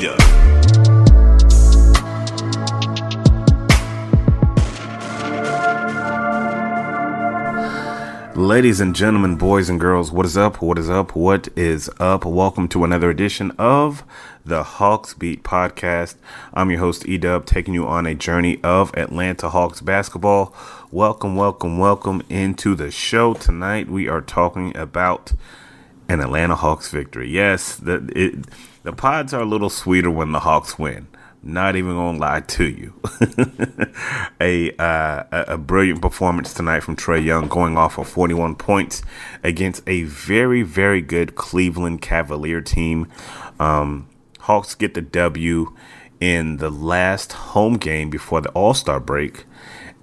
Eda. Ladies and gentlemen, boys and girls, what is up? What is up? What is up? Welcome to another edition of the Hawks Beat Podcast. I'm your host, Edub, taking you on a journey of Atlanta Hawks basketball. Welcome, welcome, welcome into the show. Tonight we are talking about an Atlanta Hawks victory. Yes, the it, the pods are a little sweeter when the Hawks win. Not even gonna lie to you. a, uh, a brilliant performance tonight from Trae Young, going off of 41 points against a very very good Cleveland Cavalier team. Um, Hawks get the W in the last home game before the All Star break,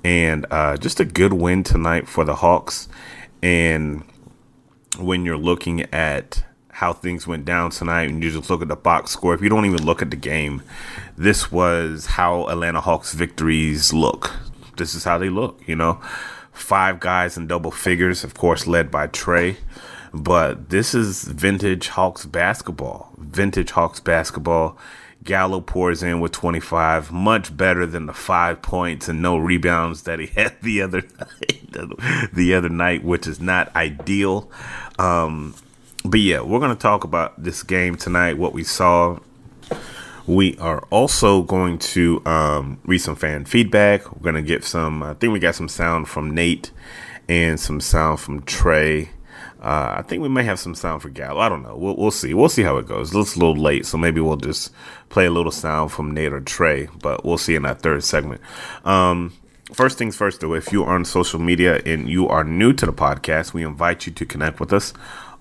and uh, just a good win tonight for the Hawks. And when you're looking at how things went down tonight and you just look at the box score, if you don't even look at the game, this was how Atlanta Hawks victories look. This is how they look, you know. Five guys in double figures, of course, led by Trae. But this is vintage Hawks basketball. Vintage Hawks basketball. Gallo pours in with 25, much better than the five points and no rebounds that he had the other night, the other night, which is not ideal. Um, but yeah, we're going to talk about this game tonight, what we saw. We are also going to um, read some fan feedback. We're going to get some, I think we got some sound from Nate and some sound from Trae. Uh, I think we may have some sound for Gallo. I don't know. We'll, we'll see. We'll see how it goes. It's a little late, so maybe we'll just play a little sound from Nate or Trae, but we'll see in that third segment. Um, first things first, though, if you are on social media and you are new to the podcast, we invite you to connect with us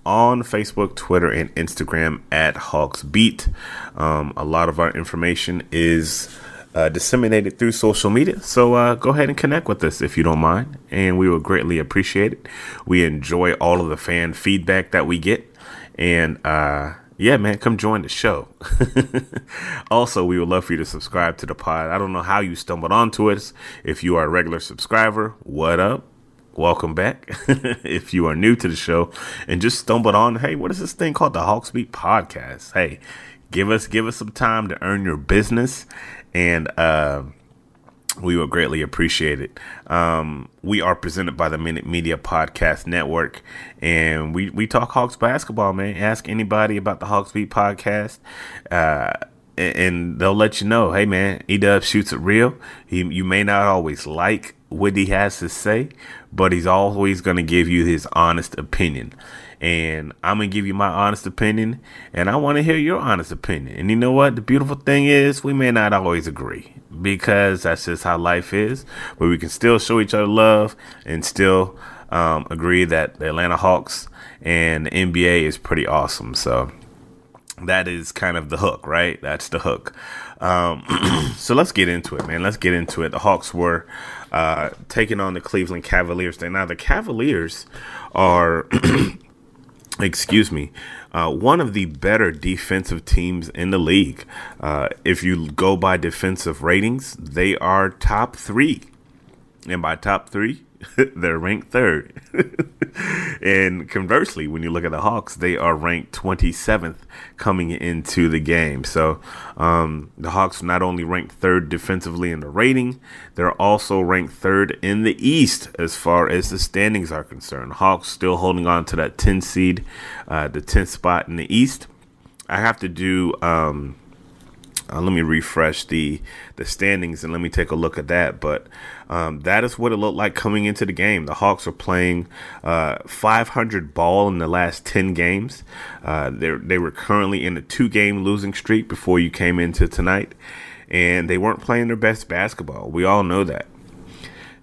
on Facebook, Twitter, and Instagram at Hawks Beat. Um, a lot of our information is uh, disseminated through social media. So uh, go ahead and connect with us if you don't mind, and we will greatly appreciate it. We enjoy all of the fan feedback that we get, and uh, yeah, man, come join the show. also, we would love for you to subscribe to the pod. I don't know how you stumbled onto us. If you are a regular subscriber, what up? Welcome back. if you are new to the show and just stumbled on, hey, what is this thing called the Hawks Beat Podcast? Hey, give us give us some time to earn your business and uh, we would greatly appreciate it. Um, we are presented by the Minute Media Podcast Network, and we, we talk Hawks basketball, man. Ask anybody about the Hawks Beat podcast, uh, and they'll let you know, hey, man, E-Dub shoots it real. He, you may not always like what he has to say, but he's always going to give you his honest opinion and I'm gonna give you my honest opinion, and I want to hear your honest opinion. And you know what? The beautiful thing is, we may not always agree because that's just how life is, but we can still show each other love and still um, agree that the Atlanta Hawks and the NBA is pretty awesome. So that is kind of the hook, right? That's the hook. Um, so let's get into it, man. Let's get into it. The Hawks were uh, taking on the Cleveland Cavaliers. Now the Cavaliers are excuse me, uh, one of the better defensive teams in the league. Uh, if you go by defensive ratings, they are top three. And by top three, they're ranked third. and conversely, when you look at the Hawks, they are ranked 27th coming into the game. So um, the Hawks not only ranked third defensively in the rating, they're also ranked third in the East as far as the standings are concerned. Hawks still holding on to that 10 seed, uh, the 10th spot in the East. I have to do. Um, uh, let me refresh the the standings and let me take a look at that. But um, that is what it looked like coming into the game. The Hawks are playing uh, 500 ball in the last 10 games. Uh, they they were currently in a two game losing streak before you came into tonight, and they weren't playing their best basketball. We all know that.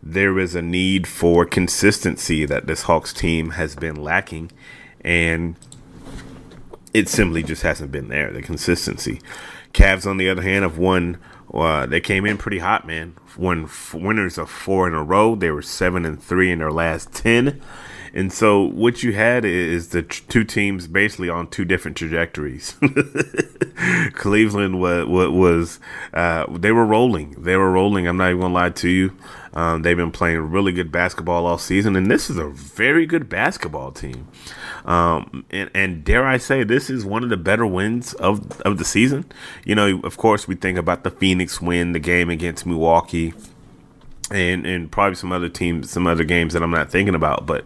There is a need for consistency that this Hawks team has been lacking, and it simply just hasn't been there. The consistency. Cavs, on the other hand, have won. Uh, they came in pretty hot, man. Won f- winners of four in a row. They were seven and three in their last ten. And so what you had is the two teams basically on two different trajectories. Cleveland was was uh, they were rolling. They were rolling. I'm not even gonna lie to you. Um, they've been playing really good basketball all season, and this is a very good basketball team. Um, and, and, dare I say, this is one of the better wins of of the season. You know, of course, we think about the Phoenix win, the game against Milwaukee and and probably some other teams, some other games that I'm not thinking about. But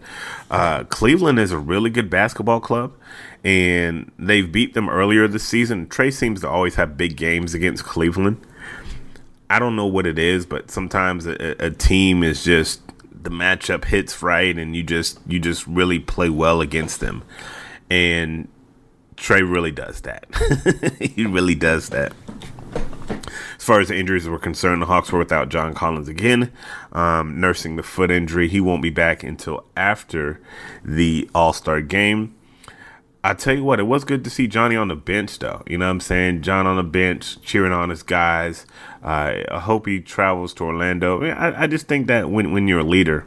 uh, Cleveland is a really good basketball club, and they've beat them earlier this season. Trae seems to always have big games against Cleveland. I don't know what it is, but sometimes a, a team is just the matchup hits right, and you just you just really play well against them, and Trae really does that. he really does that As far as the injuries were concerned, the Hawks were without John Collins again, um, nursing the foot injury. He won't be back until after the All Star game. I tell you what, it was good to see Johnny on the bench, though. You know what I'm saying? John on the bench, cheering on his guys. Uh, I hope he travels to Orlando. I, I just think that when, when you're a leader,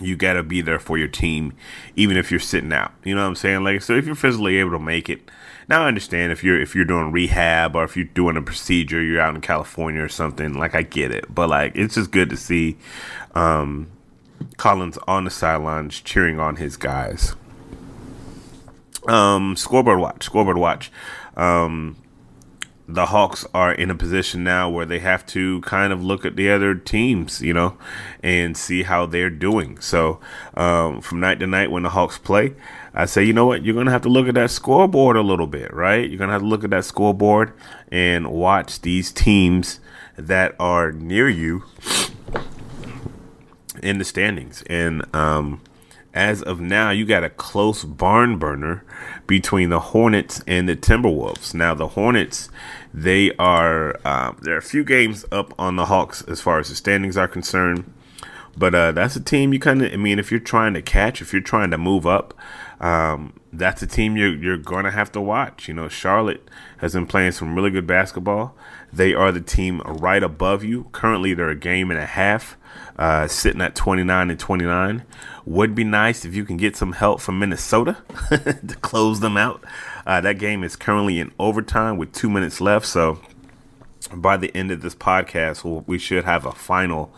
you got to be there for your team, even if you're sitting out. You know what I'm saying? Like, so if you're physically able to make it, now I understand if you're if you're doing rehab or if you're doing a procedure, you're out in California or something. Like I get it, but like it's just good to see um, Collins on the sidelines cheering on his guys. Um, scoreboard watch, scoreboard watch. Um, the Hawks are in a position now where they have to kind of look at the other teams, you know, and see how they're doing. So, um, from night to night when the Hawks play, I say, you know what, you're going to have to look at that scoreboard a little bit, right? You're going to have to look at that scoreboard and watch these teams that are near you in the standings. And, um, as of now, you got a close barn burner between the Hornets and the Timberwolves. Now, the Hornets, they are um, there are a few games up on the Hawks as far as the standings are concerned, but uh, that's a team you kind of. I mean, if you're trying to catch, if you're trying to move up, um, that's a team you're you're going to have to watch. You know, Charlotte has been playing some really good basketball. They are the team right above you. Currently, they're a game and a half uh, sitting at 29 and 29. Would be nice if you can get some help from Minnesota to close them out. Uh, that game is currently in overtime with two minutes left. So by the end of this podcast, we should have a final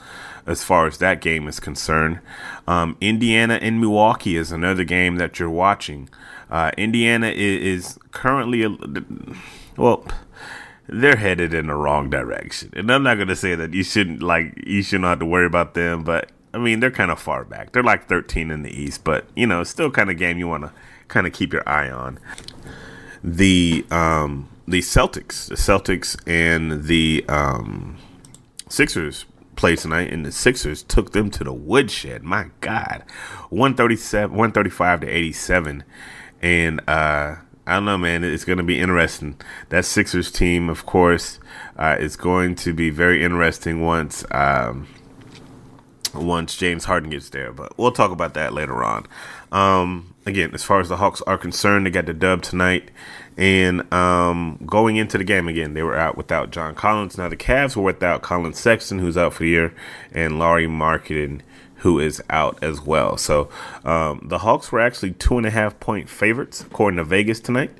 as far as that game is concerned. Um, Indiana and Milwaukee is another game that you're watching. Uh, Indiana is, is currently, a, well, they're headed in the wrong direction. And I'm not going to say that you shouldn't like you shouldn't have to worry about them, but I mean they're kind of far back. They're like 13 in the East, but you know, still kind of game you want to kind of keep your eye on. The um the Celtics, the Celtics and the um Sixers played tonight, and the Sixers took them to the woodshed. My God, 137, 135 to 87. And uh, I don't know, man. It's going to be interesting. That Sixers team, of course, uh, is going to be very interesting once um, once James Harden gets there. But we'll talk about that later on. Um, again, as far as the Hawks are concerned, they got the dub tonight. And um, going into the game again, they were out without John Collins. Now the Cavs were without Collin Sexton, who's out for the year, and Lauri Markkanen, who is out as well. So um, the Hawks were actually two and a half point favorites according to Vegas tonight.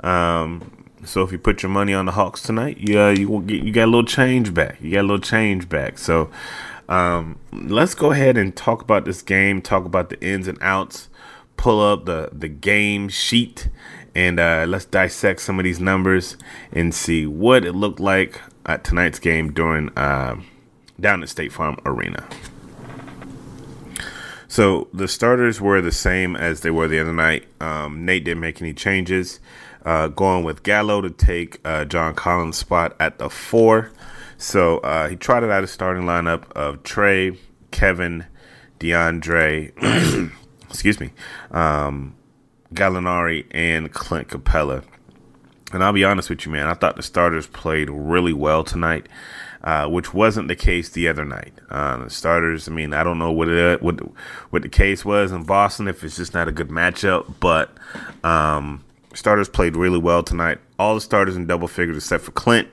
Um, so if you put your money on the Hawks tonight, you uh, you get you got a little change back. You got a little change back. So um, let's go ahead and talk about this game. Talk about the ins and outs. Pull up the the game sheet and uh, let's dissect some of these numbers and see what it looked like at tonight's game during uh, down at State Farm Arena. So the starters were the same as they were the other night. Um, Nate didn't make any changes. Uh, going with Gallo to take uh, John Collins' spot at the four. So uh, he trotted out a starting lineup of Trae, Kevin, DeAndre, excuse me, um, Gallinari and Clint Capela. And I'll be honest with you, man. I thought the starters played really well tonight, uh, which wasn't the case the other night. Uh, starters, I mean, I don't know what it, what what the case was in Boston. If it's just not a good matchup, but um, starters played really well tonight. All the starters in double figures except for Clint.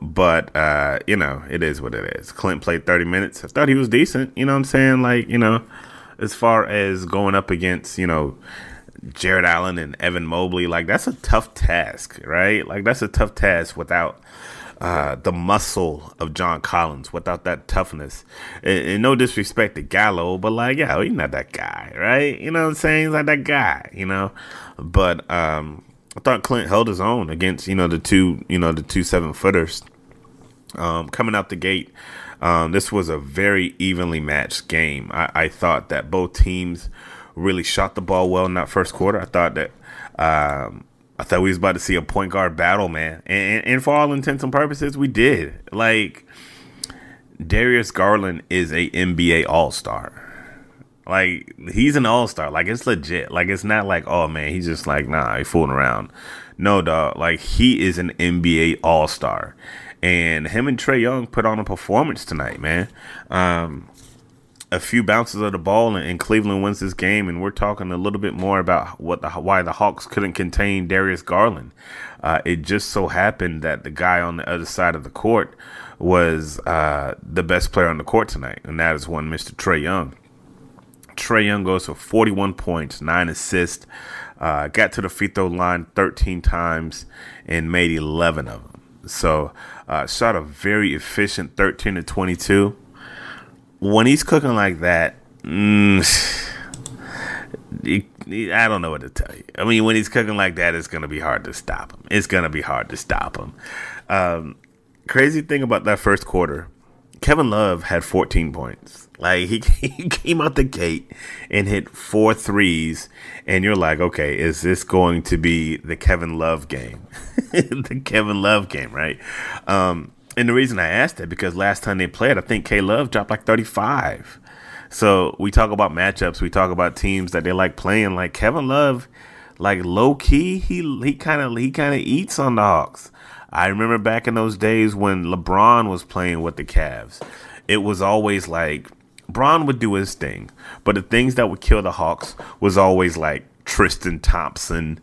But uh, you know, it is what it is. Clint played 30 minutes. I thought he was decent. You know what I'm saying? Like, you know, as far as going up against, you know Jarrett Allen and Evan Mobley, like that's a tough task, right? Like that's a tough task without uh, the muscle of John Collins, without that toughness. And, and, no disrespect to Gallo, but like, yeah, he's not that guy, right? You know what I'm saying? He's not that guy, you know. But um, I thought Clint held his own against, you know, the two, you know, the two seven footers. Um, coming out the gate, um, this was a very evenly matched game. I, I thought that both teams really shot the ball well in that first quarter. I thought that um, I thought we was about to see a point guard battle, man. And, and, for all intents and purposes, we did. Like Darius Garland is a NBA All Star. Like he's an All Star. Like it's legit. Like it's not like oh man, he's just like nah, he fooling around. No, dog. Like he is an NBA All Star. And him and Trae Young put on a performance tonight, man. Um, a few bounces of the ball and, and, Cleveland wins this game. And we're talking a little bit more about what the why the Hawks couldn't contain Darius Garland. Uh, it just so happened that the guy on the other side of the court was uh, the best player on the court tonight, and that is one Mr. Trae Young. Trae Young goes for 41 points, nine assists, uh, got to the free throw line 13 times, and made 11 of them. So, uh, shot a very efficient 13 to 22 when he's cooking like that, mm, he, he, I don't know what to tell you. I mean, when he's cooking like that, it's gonna be hard to stop him. It's gonna be hard to stop him. Um, crazy thing about that first quarter, Kevin Love had 14 points. Like he, he came out the gate and hit four threes, and you're like, okay, is this going to be the Kevin Love game? the Kevin Love game, right? Um, and the reason I asked that because last time they played, I think K Love dropped like 35. So we talk about matchups, we talk about teams that they like playing. Like Kevin Love, like low key, he he kind of he kind of eats on the Hawks. I remember back in those days when LeBron was playing with the Cavs, it was always like Bron would do his thing, but the things that would kill the Hawks was always like Tristan Thompson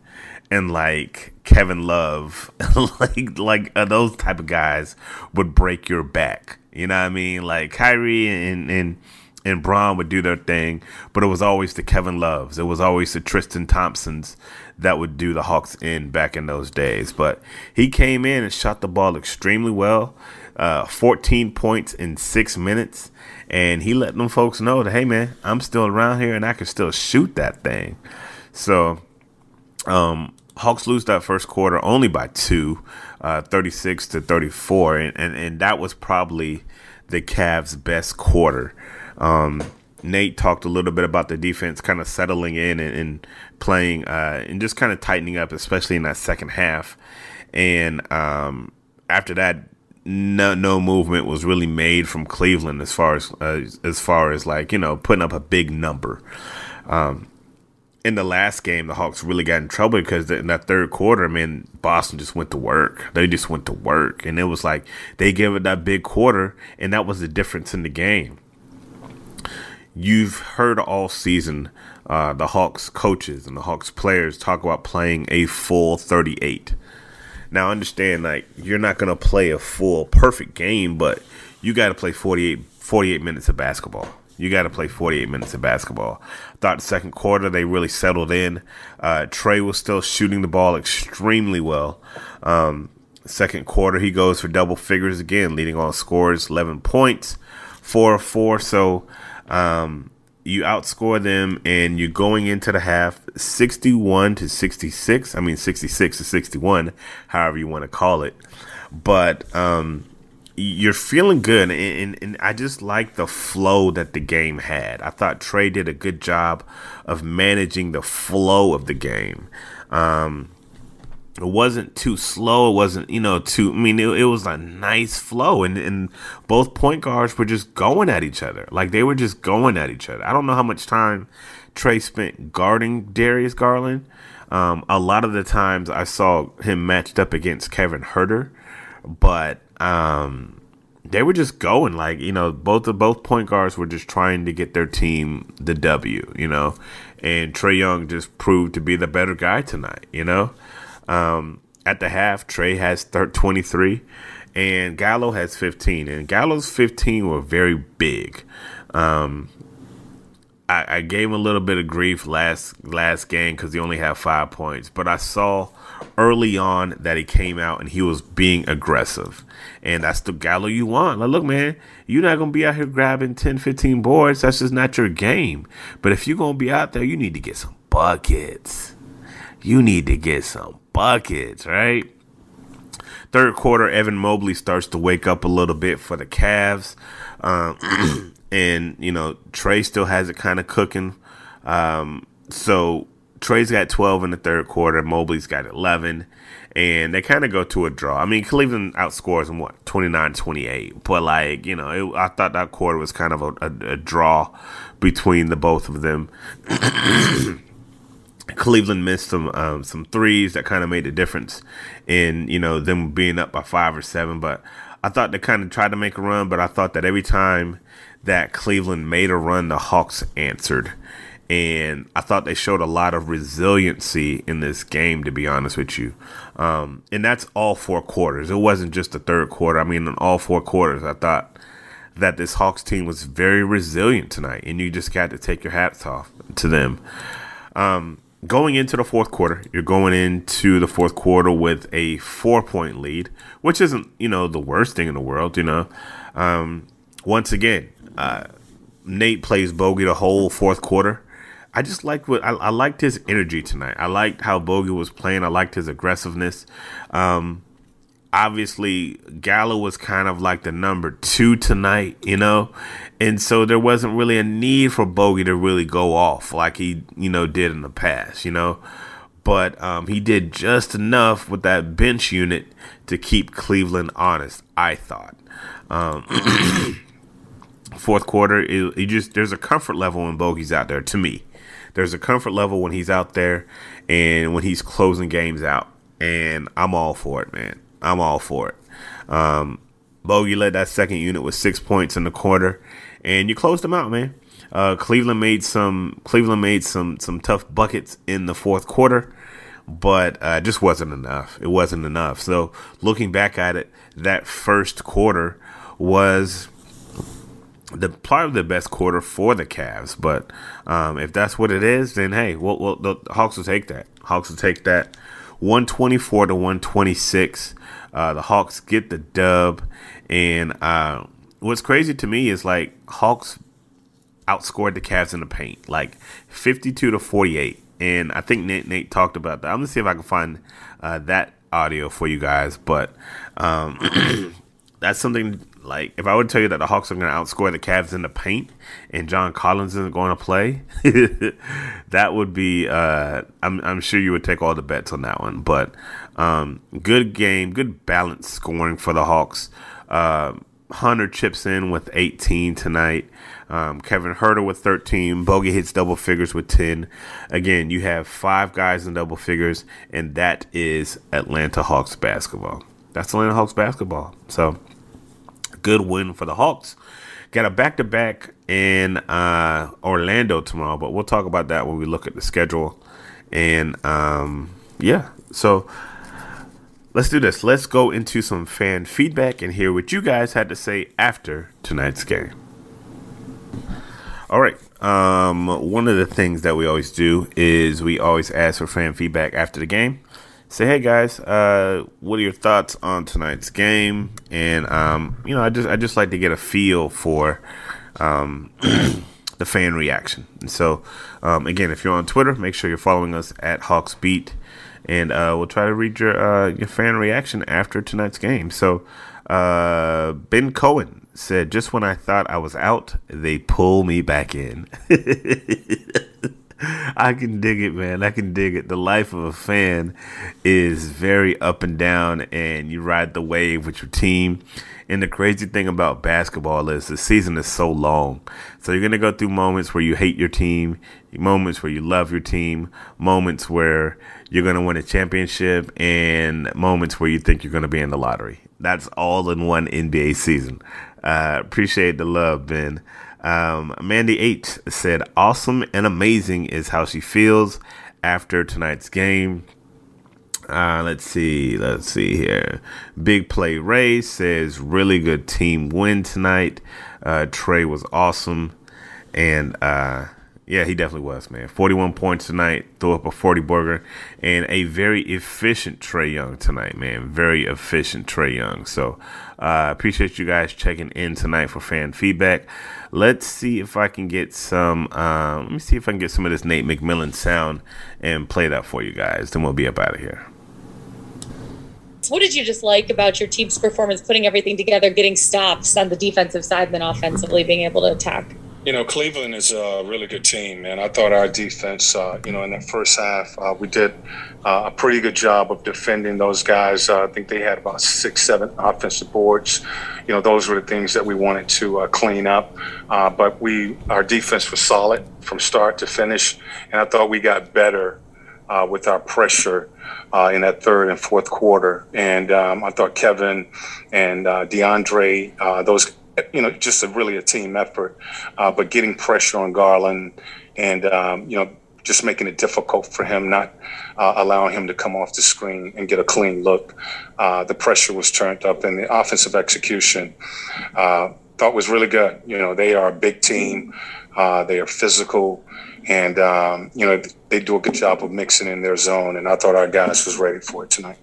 and like Kevin Love, like like uh, those type of guys would break your back. You know what I mean? Like Kyrie and and and Bron would do their thing, but it was always the Kevin Loves. It was always the Tristan Thompsons that would do the Hawks in back in those days. But he came in and shot the ball extremely well. Uh, 14 points in six minutes. And he let them folks know that, hey, man, I'm still around here and I can still shoot that thing. So um, Hawks lose that first quarter only by two, uh, 36 to 34, and, and, and that was probably the Cavs' best quarter. Um, Nate talked a little bit about the defense kind of settling in and, and playing uh, and just kind of tightening up, especially in that second half. And um, after that, no no movement was really made from Cleveland as far as uh, as far as like you know putting up a big number. Um, in the last game, the Hawks really got in trouble because in that third quarter, I mean, Boston just went to work. They just went to work, and it was like they gave it that big quarter, and that was the difference in the game. You've heard all season uh, the Hawks coaches and the Hawks players talk about playing a full 38. Now, understand, like, you're not going to play a full perfect game, but you got to play 48, 48 minutes of basketball. You got to play 48 minutes of basketball. Thought the second quarter they really settled in. Uh, Trae was still shooting the ball extremely well. Um, second quarter, he goes for double figures again, leading on scores 11 points, 4 of 4. So um, you outscore them, and you're going into the half 61 to 66. I mean, 66 to 61, however you want to call it. But um, you're feeling good, and, and, and, I just like the flow that the game had. I thought Trae did a good job of managing the flow of the game. Um, it wasn't too slow. It wasn't, you know, too. I mean, it, it, was a nice flow, and and both point guards were just going at each other. Like they were just going at each other. I don't know how much time Trae spent guarding Darius Garland. Um, a lot of the times I saw him matched up against Kevin Huerter, but um, they were just going like you know both the both point guards were just trying to get their team the W. You know, and Trae Young just proved to be the better guy tonight. You know. Um, at the half, Trey has 23 and Gallo has 15. And Gallo's 15 were very big. Um, I, I, gave him a little bit of grief last last game because he only had five points, but I saw early on that he came out and he was being aggressive. And that's the Gallo you want. Like, look, man, you're not going to be out here grabbing 10, 15 boards. That's just not your game. But if you're going to be out there, you need to get some buckets. You need to get some buckets, right? Third quarter, Evan Mobley starts to wake up a little bit for the Cavs. Um, and, you know, Trae still has it kind of cooking. Um, so Trae's got 12 in the third quarter. Mobley's got 11. And they kind of go to a draw. I mean, Cleveland outscores them, what, 29 28. But, like, you know, it, I thought that quarter was kind of a, a, a draw between the both of them. Cleveland missed some um, some threes that kind of made a difference in you know them being up by five or seven. But I thought they kind of tried to make a run, but I thought that every time that Cleveland made a run, the Hawks answered. And I thought they showed a lot of resiliency in this game, to be honest with you. Um, and that's all four quarters. It wasn't just the third quarter. I mean, in all four quarters, I thought that this Hawks team was very resilient tonight, and you just got to take your hats off to them. Um, going into the fourth quarter, you're going into the fourth quarter with a four point lead, which isn't, you know, the worst thing in the world, you know. Um, once again, uh, Nate plays Bogey the whole fourth quarter. I just liked what I, I, liked his energy tonight. I liked how Bogey was playing. I liked his aggressiveness. Um, obviously Gallo was kind of like the number two tonight, you know, and so there wasn't really a need for Bogey to really go off like he, you know, did in the past, you know. But um, he did just enough with that bench unit to keep Cleveland honest. I thought. Um, fourth quarter, it, it just there's a comfort level when Bogey's out there. To me, there's a comfort level when he's out there and when he's closing games out, and I'm all for it, man. I'm all for it. Um, Bogey led that second unit with six points in the quarter, and you closed them out, man. Uh, Cleveland made some Cleveland made some some tough buckets in the fourth quarter, but uh, just wasn't enough. It wasn't enough. So looking back at it, that first quarter was the probably the best quarter for the Cavs. But um, if that's what it is, then hey, well, well, the Hawks will take that. Hawks will take that. 124 to 126. Uh, the Hawks get the dub, and uh, what's crazy to me is like Hawks outscored the Cavs in the paint, like 52 to 48, and I think Nate Nate talked about that. I'm gonna see if I can find uh, that audio for you guys, but um, that's something like if I would tell you that the Hawks are going to outscore the Cavs in the paint and John Collins isn't going to play, that would be. Uh, I'm, I'm sure you would take all the bets on that one. But um, good game, good balance scoring for the Hawks. Uh, Hunter chips in with 18 tonight. Um, Kevin Huerter with 13. Bogey hits double figures with 10. Again, you have five guys in double figures, and that is Atlanta Hawks basketball. That's Atlanta Hawks basketball. So good win for the Hawks. Got a back to back in uh, Orlando tomorrow, but we'll talk about that when we look at the schedule. And um, yeah, so let's do this. Let's go into some fan feedback and hear what you guys had to say after tonight's game. All right. Um, one of the things that we always do is we always ask for fan feedback after the game say, hey guys, uh, what are your thoughts on tonight's game? And um, you know, I just I just like to get a feel for um, the fan reaction. And so, um, again, if you're on Twitter, make sure you're following us at Hawks Beat, and uh, we'll try to read your uh, your fan reaction after tonight's game. So, uh, Ben Cohen said, "Just when I thought I was out, they pull me back in." I can dig it, man. I can dig it. The life of a fan is very up and down, and you ride the wave with your team. And the crazy thing about basketball is the season is so long. So you're going to go through moments where you hate your team, moments where you love your team, moments where you're going to win a championship, and moments where you think you're going to be in the lottery. That's all in one NBA season. Uh, appreciate the love, Ben. Um, Mandy H said, "Awesome and amazing is how she feels after tonight's game." Uh, let's see, let's see here. Big play Ray says, "Really good team win tonight." Uh, Trae was awesome, and uh, yeah, he definitely was, man. 41 points tonight, threw up a 40 burger, and a very efficient Trae Young tonight, man. Very efficient Trae Young. So, uh, appreciate you guys checking in tonight for fan feedback. Let's see if I can get some. Uh, let me see if I can get some of this Nate McMillan sound and play that for you guys. Then we'll be up out of here. What did you just like about your team's performance, putting everything together, getting stops on the defensive side, then offensively being able to attack? You know, Cleveland is a really good team, and I thought our defense, uh, you know, in that first half, uh, we did uh, a pretty good job of defending those guys. Uh, I think they had about six, seven offensive boards. You know, those were the things that we wanted to uh, clean up. Uh, but we, our defense was solid from start to finish, and I thought we got better with our pressure in that third and fourth quarter. And um, I thought Kevin and DeAndre, those you know, just a really a team effort. Uh, but getting pressure on Garland and, um, you know, just making it difficult for him, not uh, allowing him to come off the screen and get a clean look. Uh, the pressure was turned up, and the offensive execution uh, thought was really good. You know, they are a big team, uh, they are physical, and um, you know they do a good job of mixing in their zone. And I thought our guys was ready for it tonight.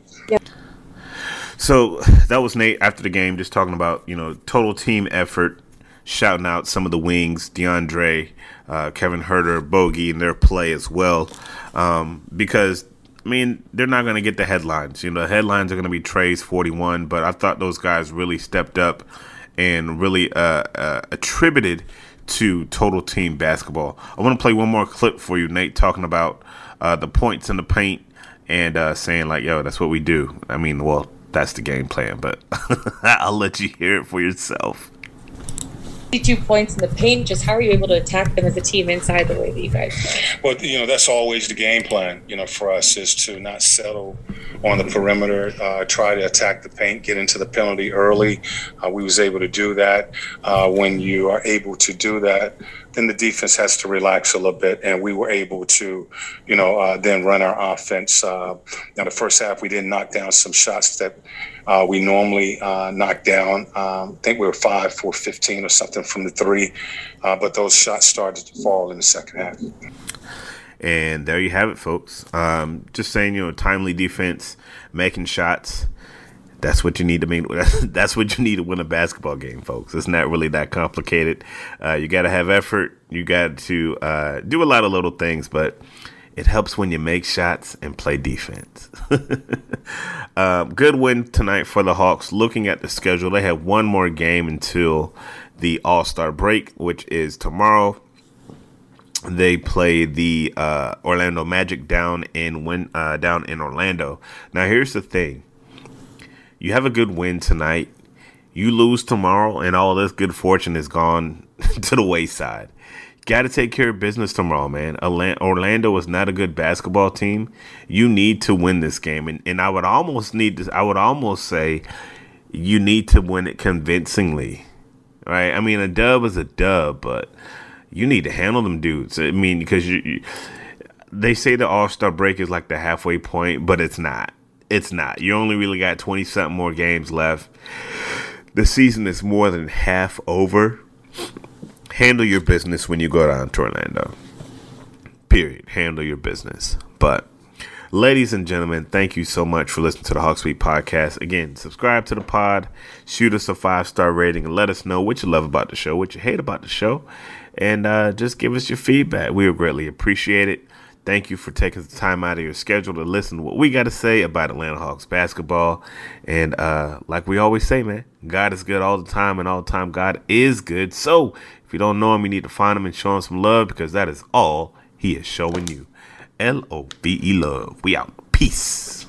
So that was Nate after the game, just talking about you know total team effort, shouting out some of the wings, DeAndre, uh, Kevin Huerter, Bogey, and their play as well, um, because. I mean, they're not going to get the headlines. You know, the headlines are going to be Trae's 41, but I thought those guys really stepped up and really uh, uh, attributed to total team basketball. I want to play one more clip for you, Nate, talking about uh, the points in the paint and uh, saying like, "Yo, that's what we do." I mean, well, that's the game plan, but I'll let you hear it for yourself. 52 points in the paint. Just how are you able to attack them as a team inside the way that you guys play? Well, you know, that's always the game plan, you know, for us is to not settle on the perimeter, uh, try to attack the paint, get into the penalty early. Uh, we was able to do that. Uh, when you are able to do that, then the defense has to relax a little bit, and we were able to, you know, uh, then run our offense. Uh, now, the first half, we did knock down some shots that uh, we normally knock down. Um, I think we were five for 15 or something from the three, but those shots started to fall in the second half. And there you have it, folks. Um, just saying, you know, timely defense, making shots that's what you need to make. That's what you need to win a basketball game, folks. It's not really that complicated. Uh, you got to have effort. You got to uh, do a lot of little things, but It helps when you make shots and play defense. uh, good win tonight for the Hawks. Looking at the schedule, they have one more game until the All Star break, which is tomorrow. They play the uh, Orlando Magic down in win, uh, down in Orlando. Now, here's the thing: you have a good win tonight. You lose tomorrow, and all this good fortune is gone to the wayside. Got to take care of business tomorrow, man. Orlando is not a good basketball team. You need to win this game, and, and I would almost need to. I would almost say you need to win it convincingly, right? I mean, a dub is a dub, but you need to handle them dudes. I mean, because you, you they say the All Star break is like the halfway point, but it's not. It's not. You only really got twenty something more games left. The season is more than half over handle your business when you go down to Orlando. Period. Handle your business. But, ladies and gentlemen, thank you so much for listening to the Hawks Beat podcast. Again, subscribe to the pod, shoot us a five star rating, and let us know what you love about the show, what you hate about the show, and uh, just give us your feedback. We would greatly appreciate it. Thank you for taking the time out of your schedule to listen to what we got to say about Atlanta Hawks basketball. And uh, like we always say, man, God is good all the time, and all the time God is good. So if you don't know him, you need to find him and show him some love because that is all he is showing you. L O V E love. We out. Peace.